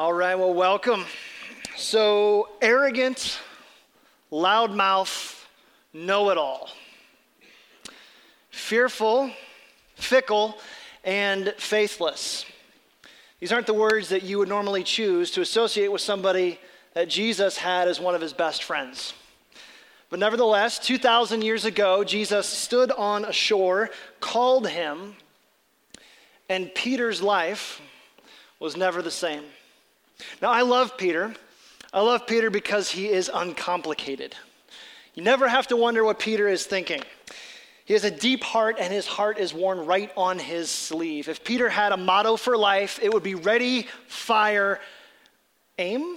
All right, well, welcome. So, arrogant, loudmouth, know it all. Fearful, fickle, and faithless. These aren't the words that you would normally choose to associate with somebody that Jesus had as one of his best friends. But nevertheless, 2,000 years ago, Jesus stood on a shore, called him, and Peter's life was never the same. Now, I love Peter. I love Peter because he is uncomplicated. You never have to wonder what Peter is thinking. He has a deep heart, and his heart is worn right on his sleeve. If Peter had a motto for life, it would be ready, fire, aim.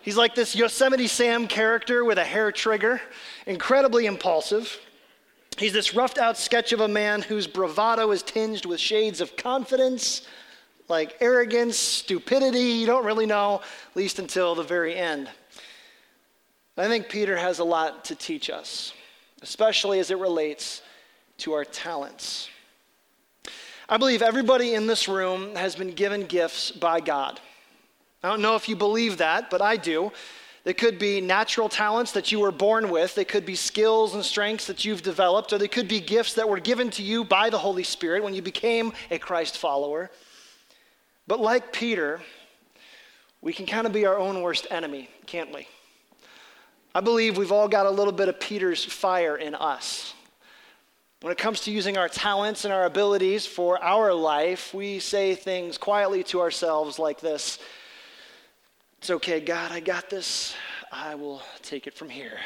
He's like this Yosemite Sam character with a hair trigger, incredibly impulsive. He's this roughed out sketch of a man whose bravado is tinged with shades of confidence, like arrogance, stupidity, you don't really know, at least until the very end. I think Peter has a lot to teach us, especially as it relates to our talents. I believe everybody in this room has been given gifts by God. I don't know if you believe that, but I do. They could be natural talents that you were born with. They could be skills and strengths that you've developed, or they could be gifts that were given to you by the Holy Spirit when you became a Christ follower. But like Peter, we can kind of be our own worst enemy, can't we? I believe we've all got a little bit of Peter's fire in us. When it comes to using our talents and our abilities for our life, we say things quietly to ourselves like this It's okay, God, I got this. I will take it from here.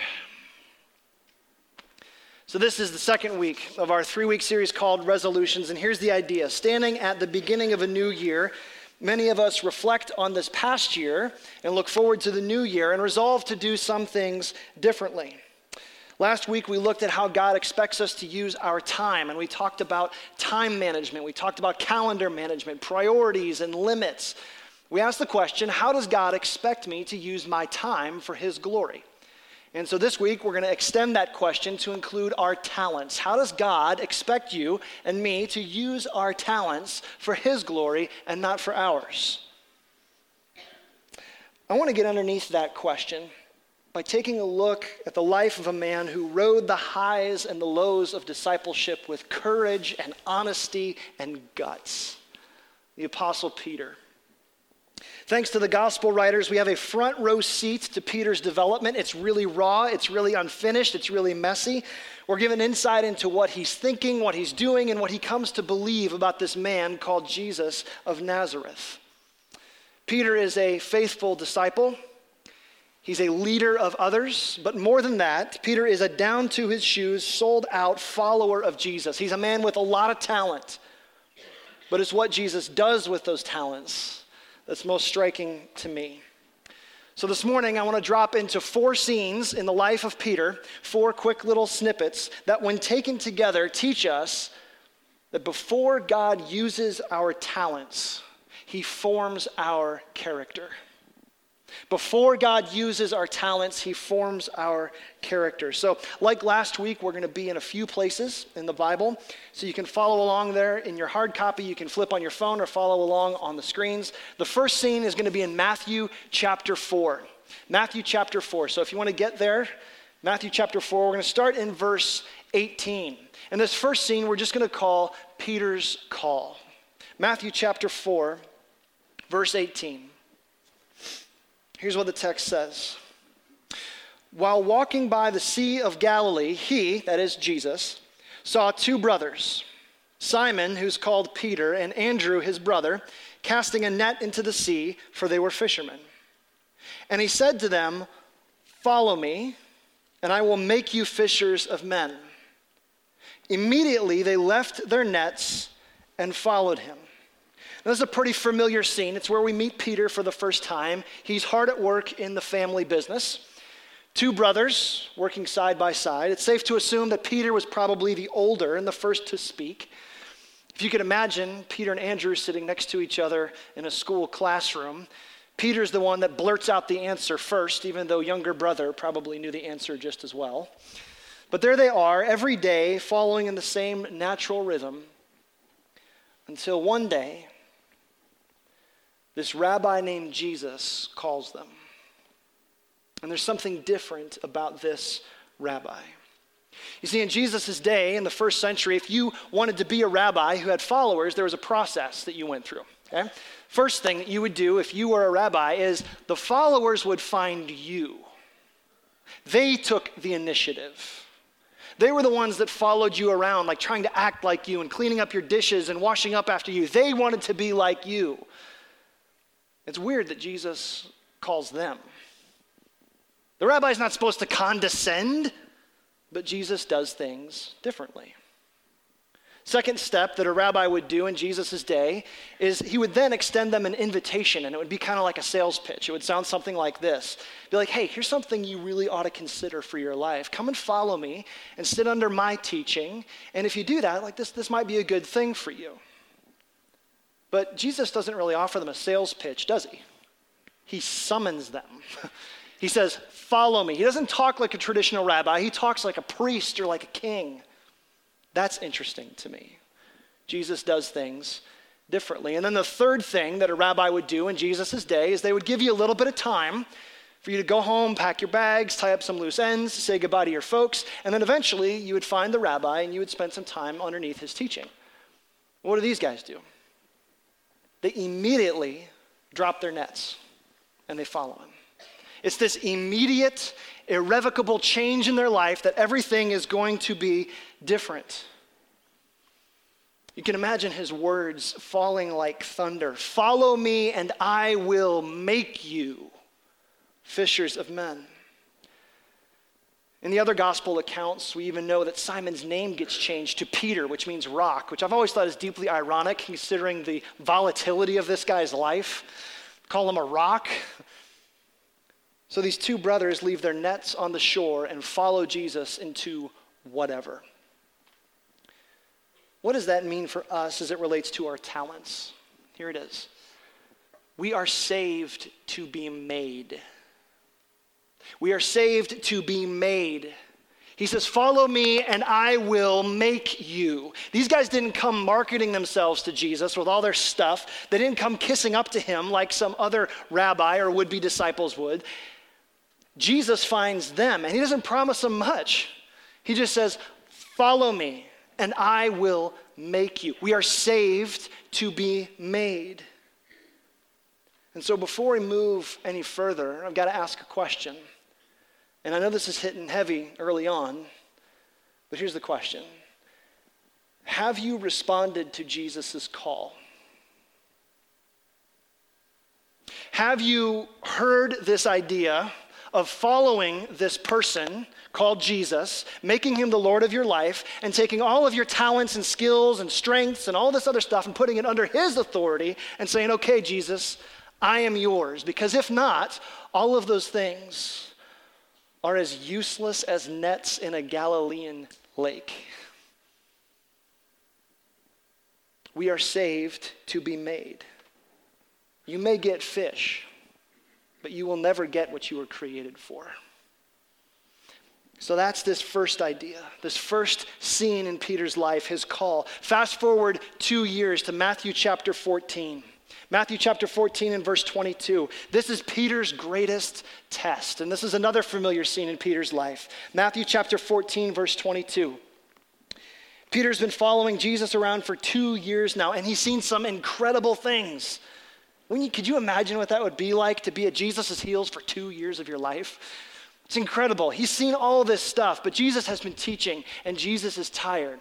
So, this is the second week of our three week series called Resolutions. And here's the idea standing at the beginning of a new year, many of us reflect on this past year and look forward to the new year and resolve to do some things differently. Last week, we looked at how God expects us to use our time, and we talked about time management. We talked about calendar management, priorities, and limits. We asked the question how does God expect me to use my time for His glory? And so this week, we're going to extend that question to include our talents. How does God expect you and me to use our talents for His glory and not for ours? I want to get underneath that question by taking a look at the life of a man who rode the highs and the lows of discipleship with courage and honesty and guts the Apostle Peter. Thanks to the gospel writers, we have a front row seat to Peter's development. It's really raw, it's really unfinished, it's really messy. We're given insight into what he's thinking, what he's doing, and what he comes to believe about this man called Jesus of Nazareth. Peter is a faithful disciple. He's a leader of others, but more than that, Peter is a down to his shoes, sold out follower of Jesus. He's a man with a lot of talent, but it's what Jesus does with those talents that's most striking to me. So, this morning, I want to drop into four scenes in the life of Peter, four quick little snippets that, when taken together, teach us that before God uses our talents, he forms our character. Before God uses our talents, He forms our character. So, like last week, we're going to be in a few places in the Bible. So, you can follow along there in your hard copy. You can flip on your phone or follow along on the screens. The first scene is going to be in Matthew chapter 4. Matthew chapter 4. So, if you want to get there, Matthew chapter 4, we're going to start in verse 18. And this first scene, we're just going to call Peter's call. Matthew chapter 4, verse 18. Here's what the text says While walking by the Sea of Galilee, he, that is Jesus, saw two brothers, Simon, who's called Peter, and Andrew, his brother, casting a net into the sea, for they were fishermen. And he said to them, Follow me, and I will make you fishers of men. Immediately they left their nets and followed him. This is a pretty familiar scene. It's where we meet Peter for the first time. He's hard at work in the family business. Two brothers working side by side. It's safe to assume that Peter was probably the older and the first to speak. If you could imagine Peter and Andrew sitting next to each other in a school classroom, Peter's the one that blurts out the answer first, even though younger brother probably knew the answer just as well. But there they are, every day, following in the same natural rhythm, until one day, this rabbi named Jesus calls them. And there's something different about this rabbi. You see, in Jesus' day, in the first century, if you wanted to be a rabbi who had followers, there was a process that you went through. Okay? First thing that you would do if you were a rabbi is the followers would find you. They took the initiative. They were the ones that followed you around, like trying to act like you and cleaning up your dishes and washing up after you. They wanted to be like you. It's weird that Jesus calls them. The rabbi's not supposed to condescend, but Jesus does things differently. Second step that a rabbi would do in Jesus' day is he would then extend them an invitation, and it would be kind of like a sales pitch. It would sound something like this Be like, hey, here's something you really ought to consider for your life. Come and follow me and sit under my teaching. And if you do that, like this, this might be a good thing for you. But Jesus doesn't really offer them a sales pitch, does he? He summons them. he says, Follow me. He doesn't talk like a traditional rabbi, he talks like a priest or like a king. That's interesting to me. Jesus does things differently. And then the third thing that a rabbi would do in Jesus' day is they would give you a little bit of time for you to go home, pack your bags, tie up some loose ends, say goodbye to your folks, and then eventually you would find the rabbi and you would spend some time underneath his teaching. What do these guys do? They immediately drop their nets and they follow him. It's this immediate, irrevocable change in their life that everything is going to be different. You can imagine his words falling like thunder Follow me, and I will make you fishers of men. In the other gospel accounts, we even know that Simon's name gets changed to Peter, which means rock, which I've always thought is deeply ironic considering the volatility of this guy's life. Call him a rock. So these two brothers leave their nets on the shore and follow Jesus into whatever. What does that mean for us as it relates to our talents? Here it is. We are saved to be made. We are saved to be made. He says, Follow me and I will make you. These guys didn't come marketing themselves to Jesus with all their stuff. They didn't come kissing up to him like some other rabbi or would be disciples would. Jesus finds them, and he doesn't promise them much. He just says, Follow me, and I will make you. We are saved to be made. And so, before we move any further, I've got to ask a question. And I know this is hitting heavy early on, but here's the question Have you responded to Jesus' call? Have you heard this idea? of following this person called Jesus, making him the Lord of your life, and taking all of your talents and skills and strengths and all this other stuff and putting it under his authority and saying, okay, Jesus, I am yours. Because if not, all of those things are as useless as nets in a Galilean lake. We are saved to be made. You may get fish but you will never get what you were created for. So that's this first idea, this first scene in Peter's life, his call. Fast forward two years to Matthew chapter 14. Matthew chapter 14 and verse 22. This is Peter's greatest test. And this is another familiar scene in Peter's life. Matthew chapter 14, verse 22. Peter's been following Jesus around for two years now, and he's seen some incredible things. You, could you imagine what that would be like to be at Jesus' heels for two years of your life? It's incredible. He's seen all this stuff, but Jesus has been teaching, and Jesus is tired.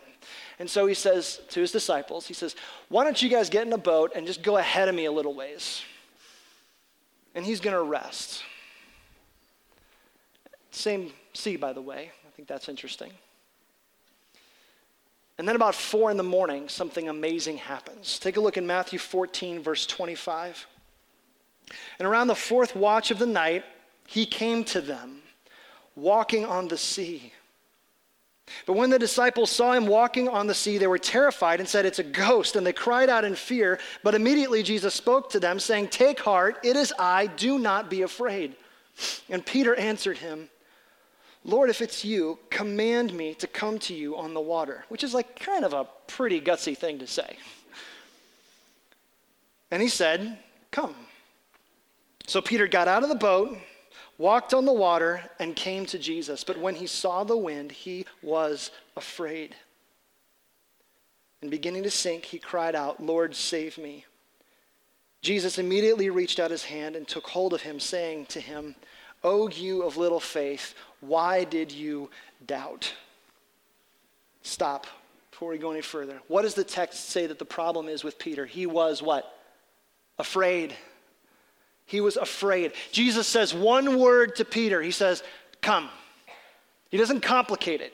And so he says to his disciples, he says, Why don't you guys get in a boat and just go ahead of me a little ways? And he's going to rest. Same sea, by the way. I think that's interesting. And then about four in the morning, something amazing happens. Take a look in Matthew 14, verse 25. And around the fourth watch of the night, he came to them, walking on the sea. But when the disciples saw him walking on the sea, they were terrified and said, It's a ghost. And they cried out in fear. But immediately Jesus spoke to them, saying, Take heart, it is I, do not be afraid. And Peter answered him, Lord, if it's you, command me to come to you on the water, which is like kind of a pretty gutsy thing to say. And he said, Come. So Peter got out of the boat, walked on the water, and came to Jesus. But when he saw the wind, he was afraid. And beginning to sink, he cried out, Lord, save me. Jesus immediately reached out his hand and took hold of him, saying to him, O you of little faith, why did you doubt? Stop before we go any further. What does the text say that the problem is with Peter? He was what? Afraid. He was afraid. Jesus says one word to Peter. He says, Come. He doesn't complicate it.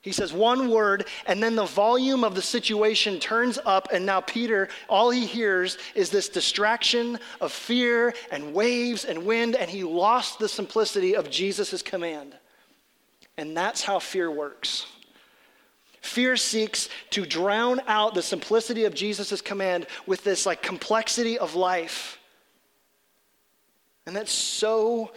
He says one word, and then the volume of the situation turns up, and now Peter, all he hears is this distraction of fear and waves and wind, and he lost the simplicity of Jesus' command. And that's how fear works. Fear seeks to drown out the simplicity of Jesus' command with this like complexity of life. And that's so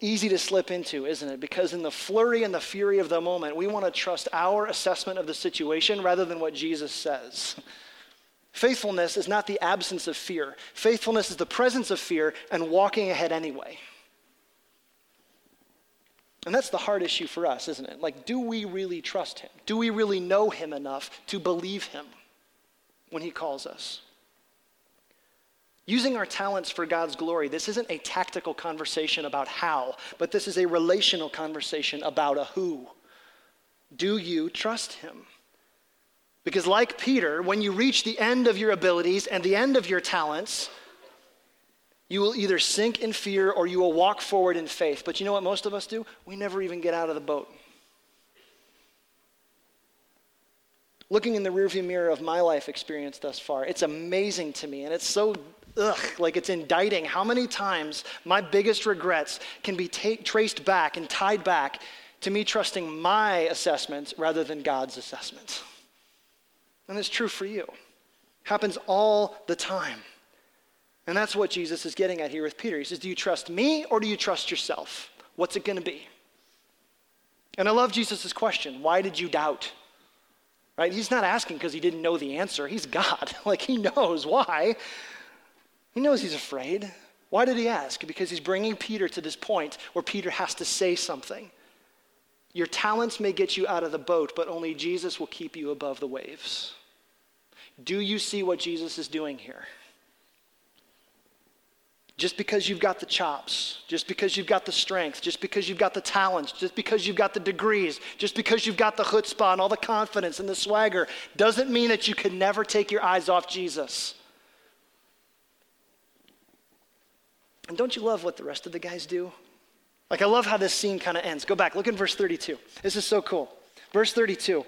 easy to slip into, isn't it? Because in the flurry and the fury of the moment, we want to trust our assessment of the situation rather than what Jesus says. Faithfulness is not the absence of fear. Faithfulness is the presence of fear and walking ahead anyway. And that's the hard issue for us, isn't it? Like, do we really trust him? Do we really know him enough to believe him when he calls us? Using our talents for God's glory, this isn't a tactical conversation about how, but this is a relational conversation about a who. Do you trust him? Because, like Peter, when you reach the end of your abilities and the end of your talents, you will either sink in fear or you will walk forward in faith. But you know what most of us do? We never even get out of the boat. Looking in the rearview mirror of my life experience thus far, it's amazing to me, and it's so ugh, like it's indicting how many times my biggest regrets can be ta- traced back and tied back to me trusting my assessment rather than God's assessment. And it's true for you. Happens all the time. And that's what Jesus is getting at here with Peter. He says, Do you trust me or do you trust yourself? What's it going to be? And I love Jesus' question Why did you doubt? Right? He's not asking because he didn't know the answer. He's God. like, he knows why. He knows he's afraid. Why did he ask? Because he's bringing Peter to this point where Peter has to say something. Your talents may get you out of the boat, but only Jesus will keep you above the waves. Do you see what Jesus is doing here? just because you've got the chops, just because you've got the strength, just because you've got the talents, just because you've got the degrees, just because you've got the chutzpah and all the confidence and the swagger, doesn't mean that you can never take your eyes off Jesus. And don't you love what the rest of the guys do? Like, I love how this scene kind of ends. Go back, look in verse 32. This is so cool. Verse 32.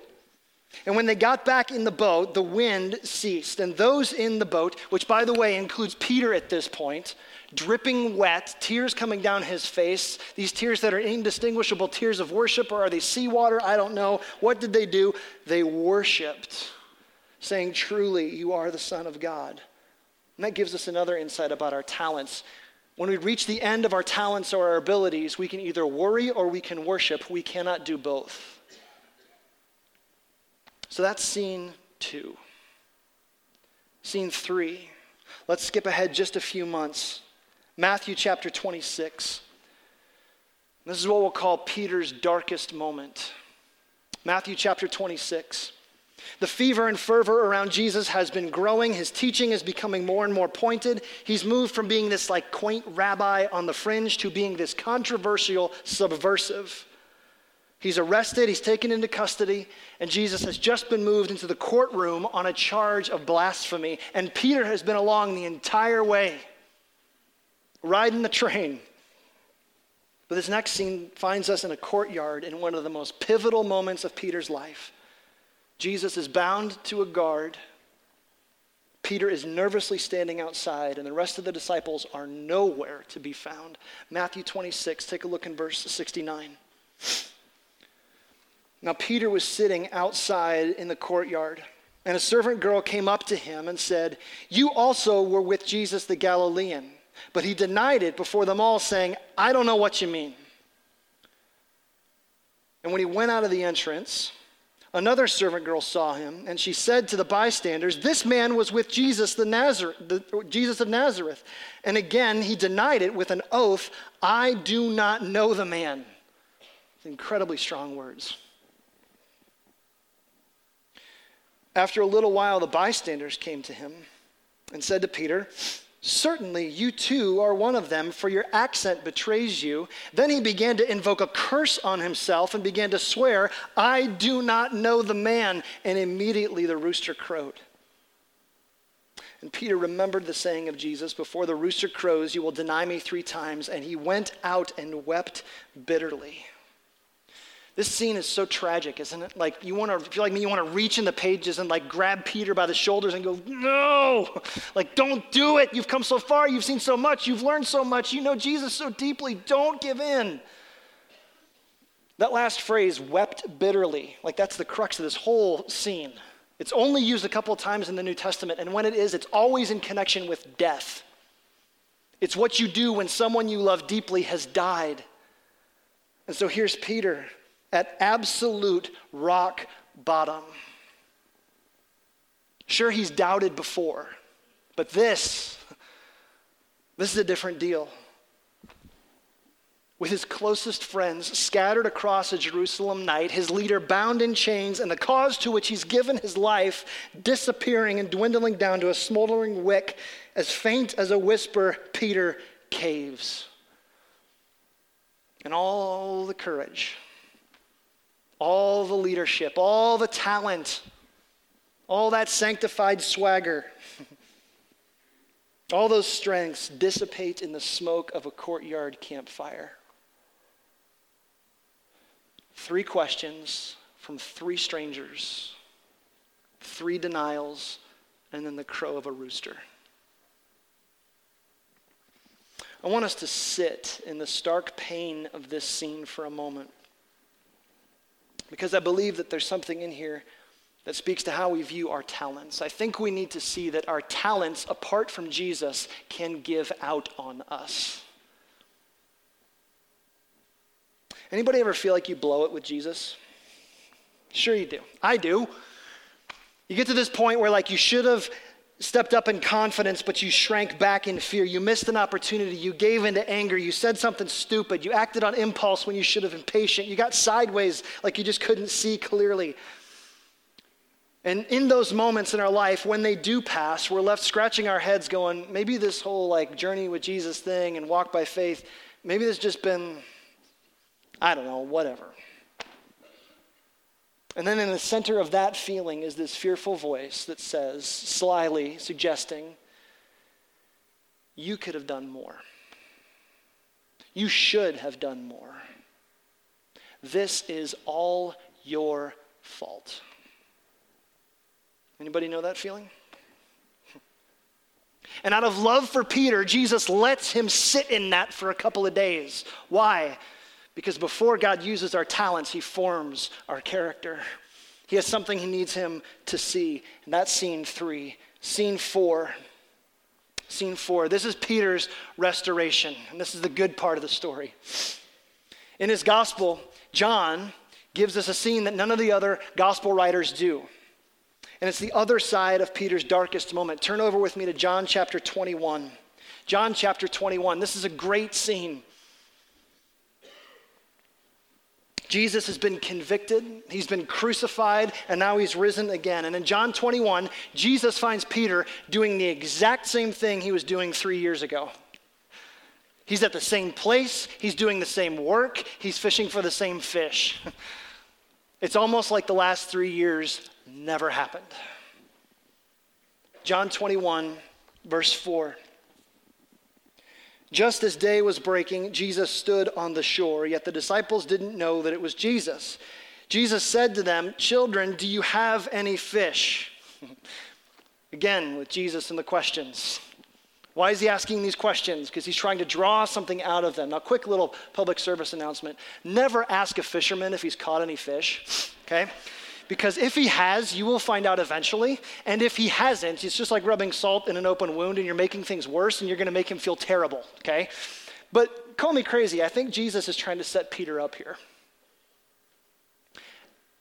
And when they got back in the boat, the wind ceased. And those in the boat, which by the way includes Peter at this point, dripping wet, tears coming down his face, these tears that are indistinguishable tears of worship, or are they seawater? I don't know. What did they do? They worshiped, saying, Truly, you are the Son of God. And that gives us another insight about our talents. When we reach the end of our talents or our abilities, we can either worry or we can worship. We cannot do both. So that's scene two. Scene three. Let's skip ahead just a few months. Matthew chapter 26. This is what we'll call Peter's darkest moment. Matthew chapter 26. The fever and fervor around Jesus has been growing. His teaching is becoming more and more pointed. He's moved from being this like quaint rabbi on the fringe to being this controversial subversive. He's arrested, he's taken into custody, and Jesus has just been moved into the courtroom on a charge of blasphemy. And Peter has been along the entire way riding the train. But this next scene finds us in a courtyard in one of the most pivotal moments of Peter's life. Jesus is bound to a guard. Peter is nervously standing outside, and the rest of the disciples are nowhere to be found. Matthew 26, take a look in verse 69. Now, Peter was sitting outside in the courtyard, and a servant girl came up to him and said, You also were with Jesus the Galilean. But he denied it before them all, saying, I don't know what you mean. And when he went out of the entrance, Another servant girl saw him, and she said to the bystanders, This man was with Jesus, the Nazareth, the, Jesus of Nazareth. And again, he denied it with an oath I do not know the man. Incredibly strong words. After a little while, the bystanders came to him and said to Peter, Certainly, you too are one of them, for your accent betrays you. Then he began to invoke a curse on himself and began to swear, I do not know the man. And immediately the rooster crowed. And Peter remembered the saying of Jesus, Before the rooster crows, you will deny me three times. And he went out and wept bitterly. This scene is so tragic, isn't it? Like you want to feel like me, you want to reach in the pages and like grab Peter by the shoulders and go, "No! Like don't do it. You've come so far, you've seen so much, you've learned so much, you know Jesus so deeply. Don't give in." That last phrase, wept bitterly, like that's the crux of this whole scene. It's only used a couple of times in the New Testament, and when it is, it's always in connection with death. It's what you do when someone you love deeply has died. And so here's Peter at absolute rock bottom. Sure, he's doubted before, but this, this is a different deal. With his closest friends scattered across a Jerusalem night, his leader bound in chains, and the cause to which he's given his life disappearing and dwindling down to a smoldering wick, as faint as a whisper, Peter caves. And all the courage all the leadership, all the talent, all that sanctified swagger, all those strengths dissipate in the smoke of a courtyard campfire. Three questions from three strangers, three denials, and then the crow of a rooster. I want us to sit in the stark pain of this scene for a moment because I believe that there's something in here that speaks to how we view our talents. I think we need to see that our talents, apart from Jesus, can give out on us. Anybody ever feel like you blow it with Jesus? Sure, you do. I do. You get to this point where, like, you should have stepped up in confidence, but you shrank back in fear. You missed an opportunity. You gave into anger. You said something stupid. You acted on impulse when you should have been patient. You got sideways like you just couldn't see clearly. And in those moments in our life, when they do pass, we're left scratching our heads going, maybe this whole like journey with Jesus thing and walk by faith, maybe there's just been, I don't know, whatever. And then in the center of that feeling is this fearful voice that says, slyly suggesting, you could have done more. You should have done more. This is all your fault. Anybody know that feeling? And out of love for Peter, Jesus lets him sit in that for a couple of days. Why? Because before God uses our talents, He forms our character. He has something He needs him to see. And that's scene three. Scene four. Scene four. This is Peter's restoration. And this is the good part of the story. In his gospel, John gives us a scene that none of the other gospel writers do. And it's the other side of Peter's darkest moment. Turn over with me to John chapter 21. John chapter 21. This is a great scene. Jesus has been convicted, he's been crucified, and now he's risen again. And in John 21, Jesus finds Peter doing the exact same thing he was doing three years ago. He's at the same place, he's doing the same work, he's fishing for the same fish. It's almost like the last three years never happened. John 21, verse 4. Just as day was breaking, Jesus stood on the shore, yet the disciples didn't know that it was Jesus. Jesus said to them, Children, do you have any fish? Again, with Jesus and the questions. Why is he asking these questions? Because he's trying to draw something out of them. Now, quick little public service announcement never ask a fisherman if he's caught any fish, okay? Because if he has, you will find out eventually. And if he hasn't, it's just like rubbing salt in an open wound and you're making things worse and you're going to make him feel terrible, okay? But call me crazy. I think Jesus is trying to set Peter up here.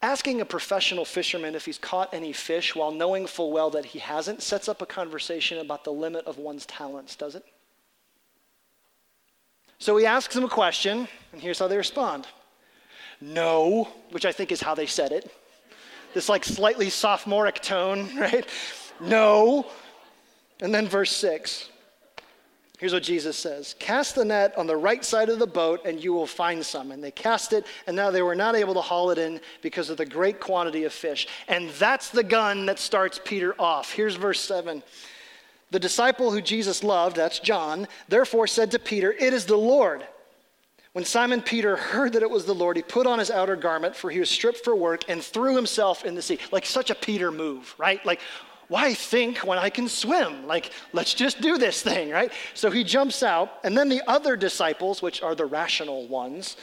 Asking a professional fisherman if he's caught any fish while knowing full well that he hasn't sets up a conversation about the limit of one's talents, does it? So he asks them a question, and here's how they respond No, which I think is how they said it. This like slightly sophomoric tone, right? No. And then verse 6. Here's what Jesus says Cast the net on the right side of the boat, and you will find some. And they cast it, and now they were not able to haul it in because of the great quantity of fish. And that's the gun that starts Peter off. Here's verse 7. The disciple who Jesus loved, that's John, therefore said to Peter, It is the Lord. When Simon Peter heard that it was the Lord, he put on his outer garment, for he was stripped for work, and threw himself in the sea. Like such a Peter move, right? Like, why think when I can swim? Like, let's just do this thing, right? So he jumps out, and then the other disciples, which are the rational ones,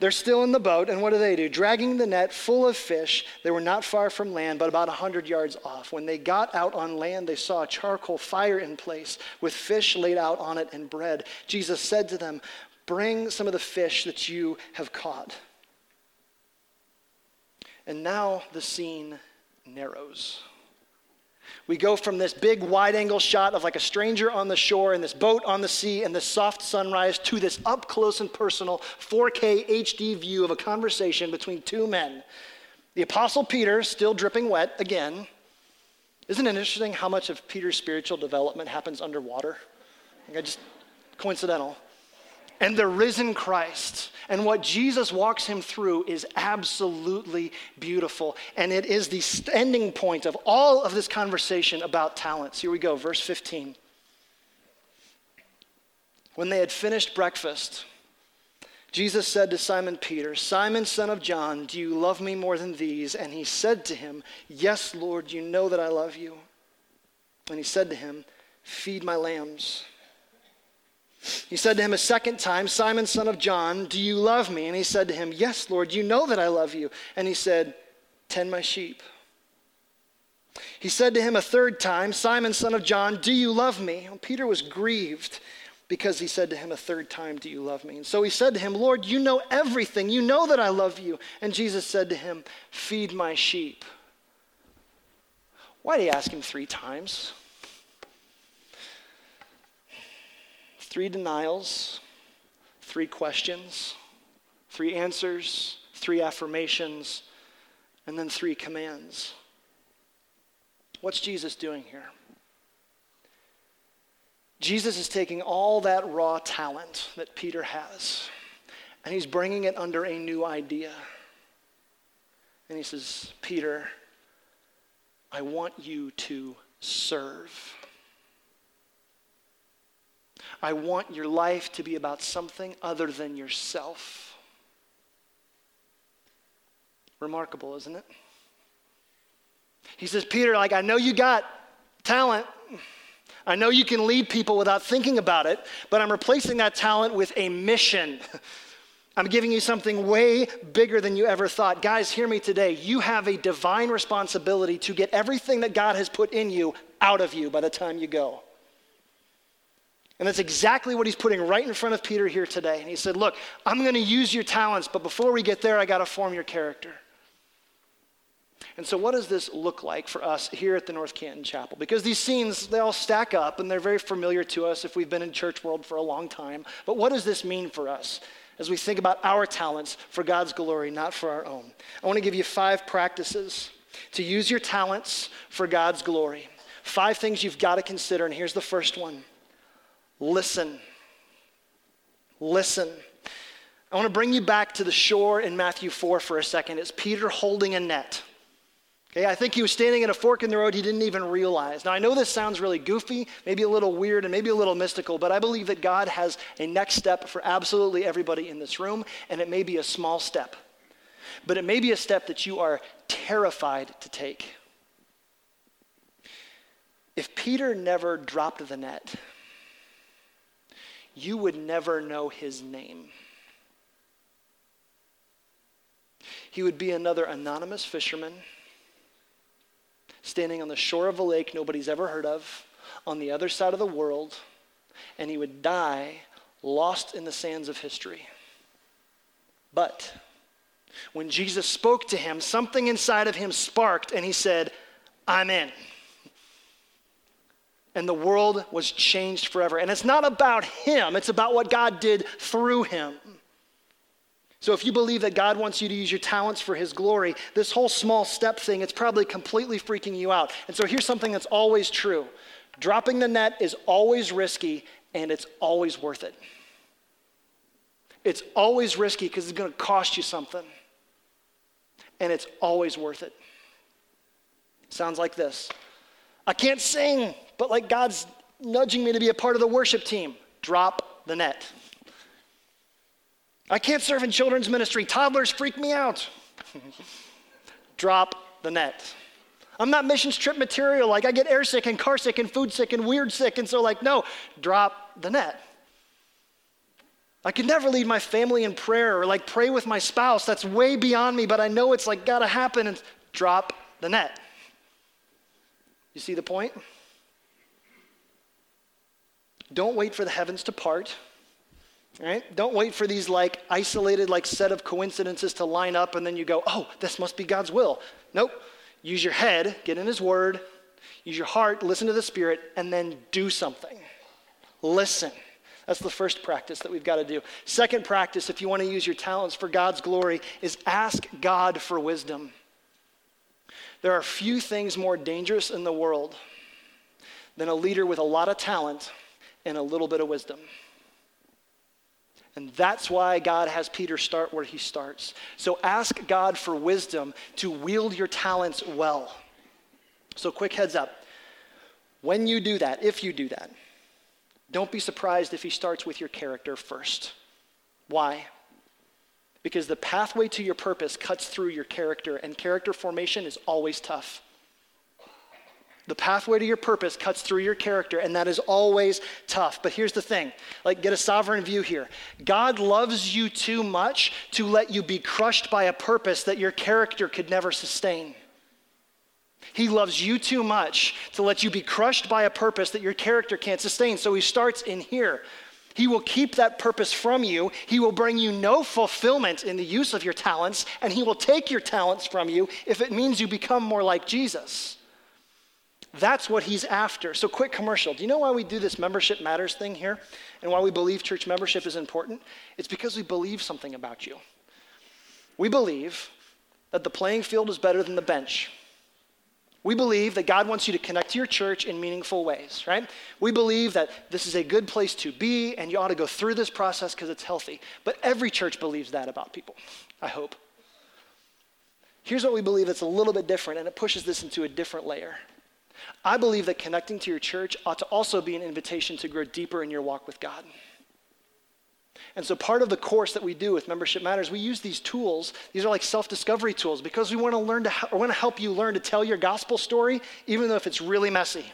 they're still in the boat, and what do they do? Dragging the net full of fish. They were not far from land, but about 100 yards off. When they got out on land, they saw a charcoal fire in place with fish laid out on it and bread. Jesus said to them, Bring some of the fish that you have caught. And now the scene narrows. We go from this big wide angle shot of like a stranger on the shore and this boat on the sea and this soft sunrise to this up close and personal 4K HD view of a conversation between two men. The Apostle Peter, still dripping wet again. Isn't it interesting how much of Peter's spiritual development happens underwater? Like I just coincidental and the risen Christ. And what Jesus walks him through is absolutely beautiful. And it is the ending point of all of this conversation about talents. Here we go, verse 15. When they had finished breakfast, Jesus said to Simon Peter, Simon, son of John, do you love me more than these? And he said to him, Yes, Lord, you know that I love you. And he said to him, Feed my lambs. He said to him a second time, Simon, son of John, do you love me? And he said to him, Yes, Lord, you know that I love you. And he said, Tend my sheep. He said to him a third time, Simon, son of John, do you love me? And Peter was grieved because he said to him a third time, Do you love me? And so he said to him, Lord, you know everything. You know that I love you. And Jesus said to him, Feed my sheep. Why did he ask him three times? Three denials, three questions, three answers, three affirmations, and then three commands. What's Jesus doing here? Jesus is taking all that raw talent that Peter has, and he's bringing it under a new idea. And he says, Peter, I want you to serve. I want your life to be about something other than yourself. Remarkable, isn't it? He says, Peter, like, I know you got talent. I know you can lead people without thinking about it, but I'm replacing that talent with a mission. I'm giving you something way bigger than you ever thought. Guys, hear me today. You have a divine responsibility to get everything that God has put in you out of you by the time you go. And that's exactly what he's putting right in front of Peter here today. And he said, Look, I'm going to use your talents, but before we get there, I got to form your character. And so, what does this look like for us here at the North Canton Chapel? Because these scenes, they all stack up and they're very familiar to us if we've been in church world for a long time. But what does this mean for us as we think about our talents for God's glory, not for our own? I want to give you five practices to use your talents for God's glory. Five things you've got to consider, and here's the first one listen. Listen. I want to bring you back to the shore in Matthew 4 for a second. It's Peter holding a net. Okay, I think he was standing at a fork in the road he didn't even realize. Now, I know this sounds really goofy, maybe a little weird, and maybe a little mystical, but I believe that God has a next step for absolutely everybody in this room, and it may be a small step. But it may be a step that you are terrified to take. If Peter never dropped the net, you would never know his name. He would be another anonymous fisherman standing on the shore of a lake nobody's ever heard of on the other side of the world, and he would die lost in the sands of history. But When Jesus spoke to him, something inside of him sparked and he said, I'm in. And the world was changed forever. And it's not about him, it's about what God did through him. So if you believe that God wants you to use your talents for his glory, this whole small step thing, it's probably completely freaking you out. And so here's something that's always true dropping the net is always risky and it's always worth it. It's always risky because it's going to cost you something. And it's always worth it. Sounds like this I can't sing, but like God's nudging me to be a part of the worship team. Drop the net. I can't serve in children's ministry. Toddlers freak me out. Drop the net. I'm not missions trip material. Like, I get airsick and carsick and food sick and weird sick. And so, like, no, drop the net. I could never lead my family in prayer or like pray with my spouse. That's way beyond me, but I know it's like gotta happen and drop the net. You see the point? Don't wait for the heavens to part. Right? Don't wait for these like isolated like set of coincidences to line up and then you go, "Oh, this must be God's will." Nope. Use your head, get in his word, use your heart, listen to the spirit and then do something. Listen. That's the first practice that we've got to do. Second practice, if you want to use your talents for God's glory, is ask God for wisdom. There are few things more dangerous in the world than a leader with a lot of talent and a little bit of wisdom. And that's why God has Peter start where he starts. So ask God for wisdom to wield your talents well. So, quick heads up. When you do that, if you do that, don't be surprised if he starts with your character first. Why? Because the pathway to your purpose cuts through your character, and character formation is always tough. The pathway to your purpose cuts through your character, and that is always tough. But here's the thing like, get a sovereign view here. God loves you too much to let you be crushed by a purpose that your character could never sustain. He loves you too much to let you be crushed by a purpose that your character can't sustain. So he starts in here. He will keep that purpose from you. He will bring you no fulfillment in the use of your talents, and he will take your talents from you if it means you become more like Jesus. That's what he's after. So, quick commercial. Do you know why we do this membership matters thing here and why we believe church membership is important? It's because we believe something about you. We believe that the playing field is better than the bench. We believe that God wants you to connect to your church in meaningful ways, right? We believe that this is a good place to be and you ought to go through this process because it's healthy. But every church believes that about people, I hope. Here's what we believe that's a little bit different, and it pushes this into a different layer. I believe that connecting to your church ought to also be an invitation to grow deeper in your walk with God. And so, part of the course that we do with Membership Matters, we use these tools. These are like self discovery tools because we want to learn to, or want to help you learn to tell your gospel story, even though if it's really messy.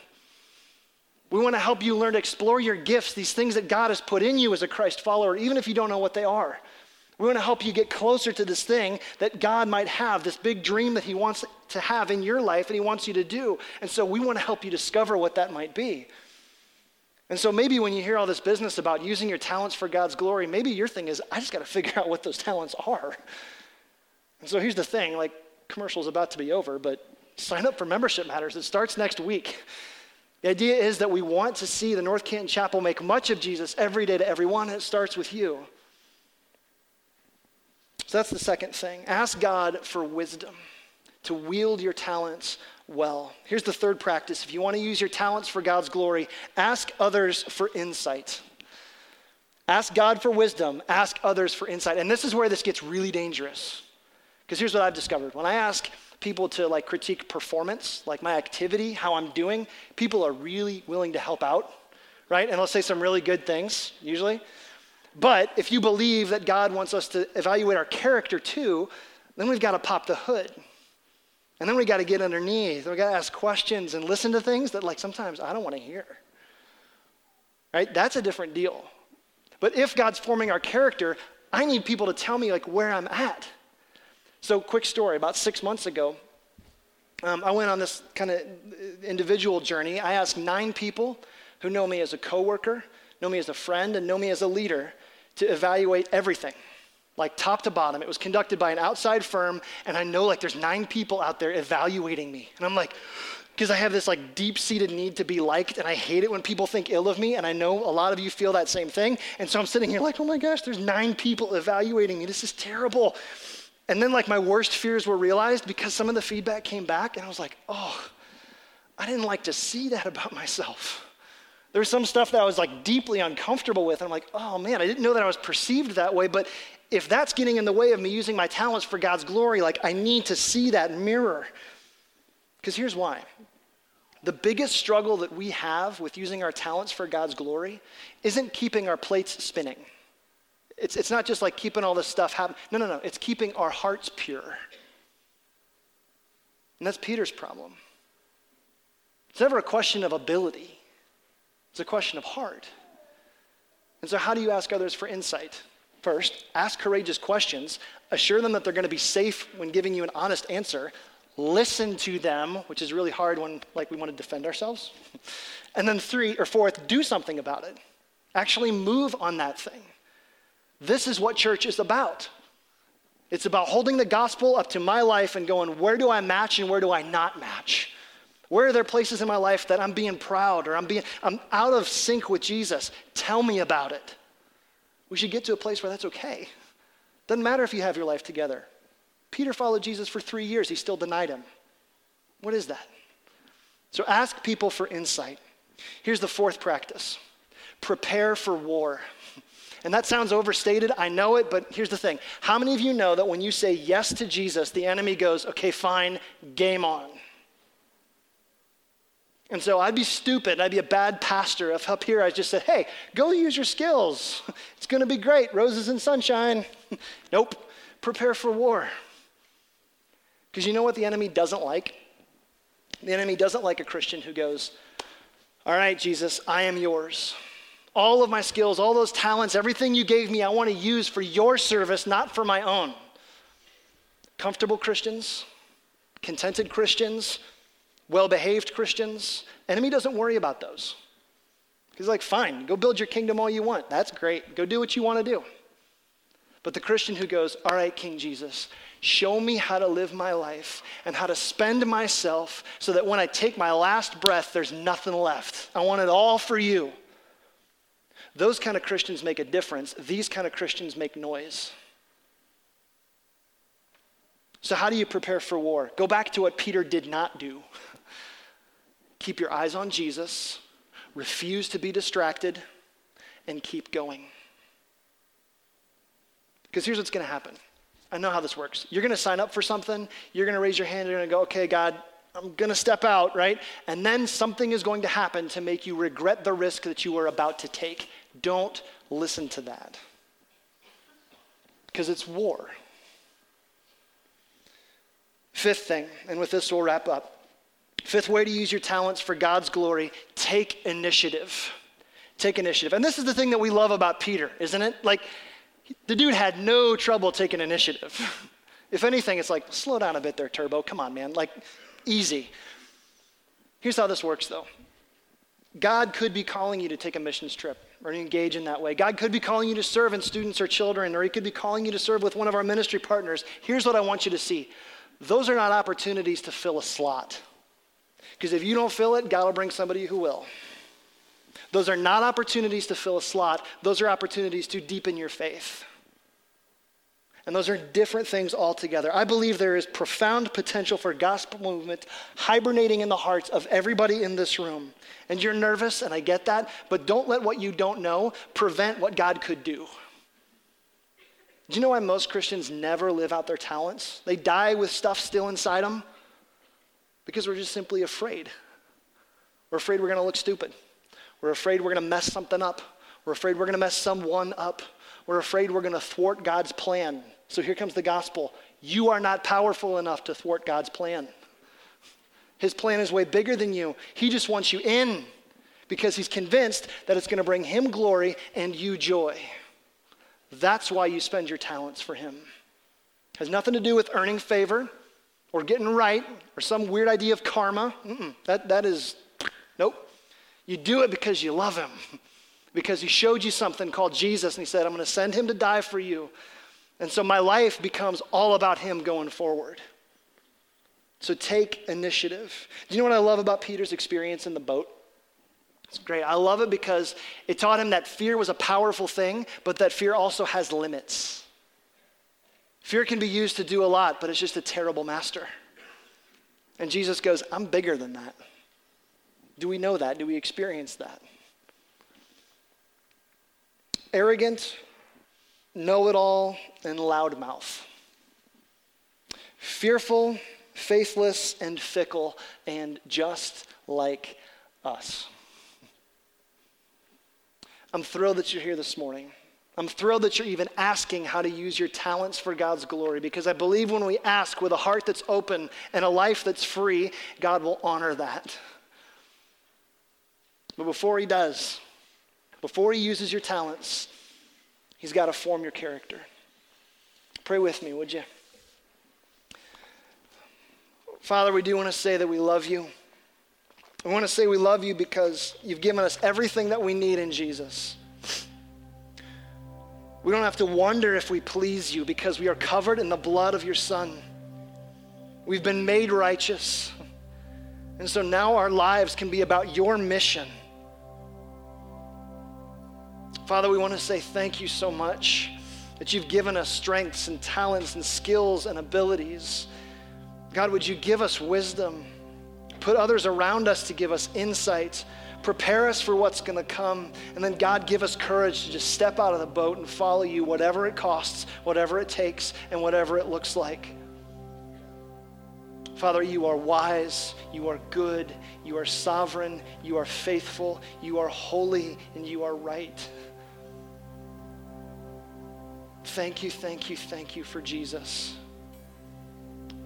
We want to help you learn to explore your gifts, these things that God has put in you as a Christ follower, even if you don't know what they are. We want to help you get closer to this thing that God might have, this big dream that He wants to have in your life and He wants you to do. And so we want to help you discover what that might be. And so maybe when you hear all this business about using your talents for God's glory, maybe your thing is, I just got to figure out what those talents are. And so here's the thing like, commercial's about to be over, but sign up for Membership Matters. It starts next week. The idea is that we want to see the North Canton Chapel make much of Jesus every day to everyone, and it starts with you. So that's the second thing. Ask God for wisdom to wield your talents well. Here's the third practice. If you want to use your talents for God's glory, ask others for insight. Ask God for wisdom, ask others for insight. And this is where this gets really dangerous. Because here's what I've discovered. When I ask people to like critique performance, like my activity, how I'm doing, people are really willing to help out, right? And they'll say some really good things, usually. But if you believe that God wants us to evaluate our character too, then we've got to pop the hood. And then we got to get underneath. We got to ask questions and listen to things that, like, sometimes I don't want to hear. Right? That's a different deal. But if God's forming our character, I need people to tell me, like, where I'm at. So, quick story about six months ago, um, I went on this kind of individual journey. I asked nine people who know me as a coworker, know me as a friend, and know me as a leader to evaluate everything like top to bottom. It was conducted by an outside firm, and I know like there's nine people out there evaluating me. And I'm like, because I have this like deep seated need to be liked, and I hate it when people think ill of me, and I know a lot of you feel that same thing. And so I'm sitting here like, oh my gosh, there's nine people evaluating me. This is terrible. And then like my worst fears were realized because some of the feedback came back, and I was like, oh, I didn't like to see that about myself. There was some stuff that I was like deeply uncomfortable with. And I'm like, oh man, I didn't know that I was perceived that way. But if that's getting in the way of me using my talents for God's glory, like I need to see that mirror. Because here's why. The biggest struggle that we have with using our talents for God's glory isn't keeping our plates spinning. It's, it's not just like keeping all this stuff happening. No, no, no. It's keeping our hearts pure. And that's Peter's problem. It's never a question of ability, it's a question of heart. And so, how do you ask others for insight? First, ask courageous questions. Assure them that they're going to be safe when giving you an honest answer. Listen to them, which is really hard when like we want to defend ourselves. And then three or fourth, do something about it. Actually move on that thing. This is what church is about. It's about holding the gospel up to my life and going, where do I match and where do I not match? Where are there places in my life that I'm being proud or I'm being I'm out of sync with Jesus? Tell me about it. We should get to a place where that's okay. Doesn't matter if you have your life together. Peter followed Jesus for three years, he still denied him. What is that? So ask people for insight. Here's the fourth practice prepare for war. And that sounds overstated, I know it, but here's the thing. How many of you know that when you say yes to Jesus, the enemy goes, okay, fine, game on? And so I'd be stupid, I'd be a bad pastor if up here I just said, hey, go use your skills. It's going to be great, roses and sunshine. nope, prepare for war. Because you know what the enemy doesn't like? The enemy doesn't like a Christian who goes, all right, Jesus, I am yours. All of my skills, all those talents, everything you gave me, I want to use for your service, not for my own. Comfortable Christians, contented Christians, well behaved Christians. Enemy doesn't worry about those. He's like, fine, go build your kingdom all you want. That's great. Go do what you want to do. But the Christian who goes, all right, King Jesus, show me how to live my life and how to spend myself so that when I take my last breath, there's nothing left. I want it all for you. Those kind of Christians make a difference. These kind of Christians make noise. So, how do you prepare for war? Go back to what Peter did not do. Keep your eyes on Jesus, refuse to be distracted, and keep going. Because here's what's going to happen. I know how this works. You're going to sign up for something, you're going to raise your hand, you're going to go, okay, God, I'm going to step out, right? And then something is going to happen to make you regret the risk that you were about to take. Don't listen to that. Because it's war. Fifth thing, and with this we'll wrap up. Fifth way to use your talents for God's glory take initiative. Take initiative. And this is the thing that we love about Peter, isn't it? Like, the dude had no trouble taking initiative. if anything, it's like, slow down a bit there, Turbo. Come on, man. Like, easy. Here's how this works, though God could be calling you to take a missions trip or to engage in that way. God could be calling you to serve in students or children, or He could be calling you to serve with one of our ministry partners. Here's what I want you to see those are not opportunities to fill a slot. Because if you don't fill it, God will bring somebody who will. Those are not opportunities to fill a slot, those are opportunities to deepen your faith. And those are different things altogether. I believe there is profound potential for gospel movement hibernating in the hearts of everybody in this room. And you're nervous, and I get that, but don't let what you don't know prevent what God could do. Do you know why most Christians never live out their talents? They die with stuff still inside them because we're just simply afraid. We're afraid we're going to look stupid. We're afraid we're going to mess something up. We're afraid we're going to mess someone up. We're afraid we're going to thwart God's plan. So here comes the gospel. You are not powerful enough to thwart God's plan. His plan is way bigger than you. He just wants you in because he's convinced that it's going to bring him glory and you joy. That's why you spend your talents for him. It has nothing to do with earning favor or getting right or some weird idea of karma. That, that is, nope. You do it because you love him, because he showed you something called Jesus and he said, I'm going to send him to die for you. And so my life becomes all about him going forward. So take initiative. Do you know what I love about Peter's experience in the boat? It's great. I love it because it taught him that fear was a powerful thing, but that fear also has limits. Fear can be used to do a lot, but it's just a terrible master. And Jesus goes, I'm bigger than that. Do we know that? Do we experience that? Arrogant, know it all, and loudmouth. Fearful, faithless, and fickle, and just like us. I'm thrilled that you're here this morning. I'm thrilled that you're even asking how to use your talents for God's glory because I believe when we ask with a heart that's open and a life that's free, God will honor that. But before He does, before He uses your talents, He's got to form your character. Pray with me, would you? Father, we do want to say that we love you. We want to say we love you because you've given us everything that we need in Jesus. We don't have to wonder if we please you because we are covered in the blood of your Son. We've been made righteous. And so now our lives can be about your mission. Father, we want to say thank you so much that you've given us strengths and talents and skills and abilities. God, would you give us wisdom? Put others around us to give us insight. Prepare us for what's going to come. And then, God, give us courage to just step out of the boat and follow you, whatever it costs, whatever it takes, and whatever it looks like. Father, you are wise, you are good, you are sovereign, you are faithful, you are holy, and you are right. Thank you, thank you, thank you for Jesus.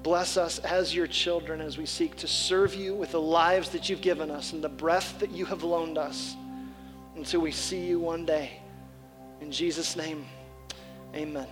Bless us as your children as we seek to serve you with the lives that you've given us and the breath that you have loaned us until we see you one day. In Jesus' name, amen.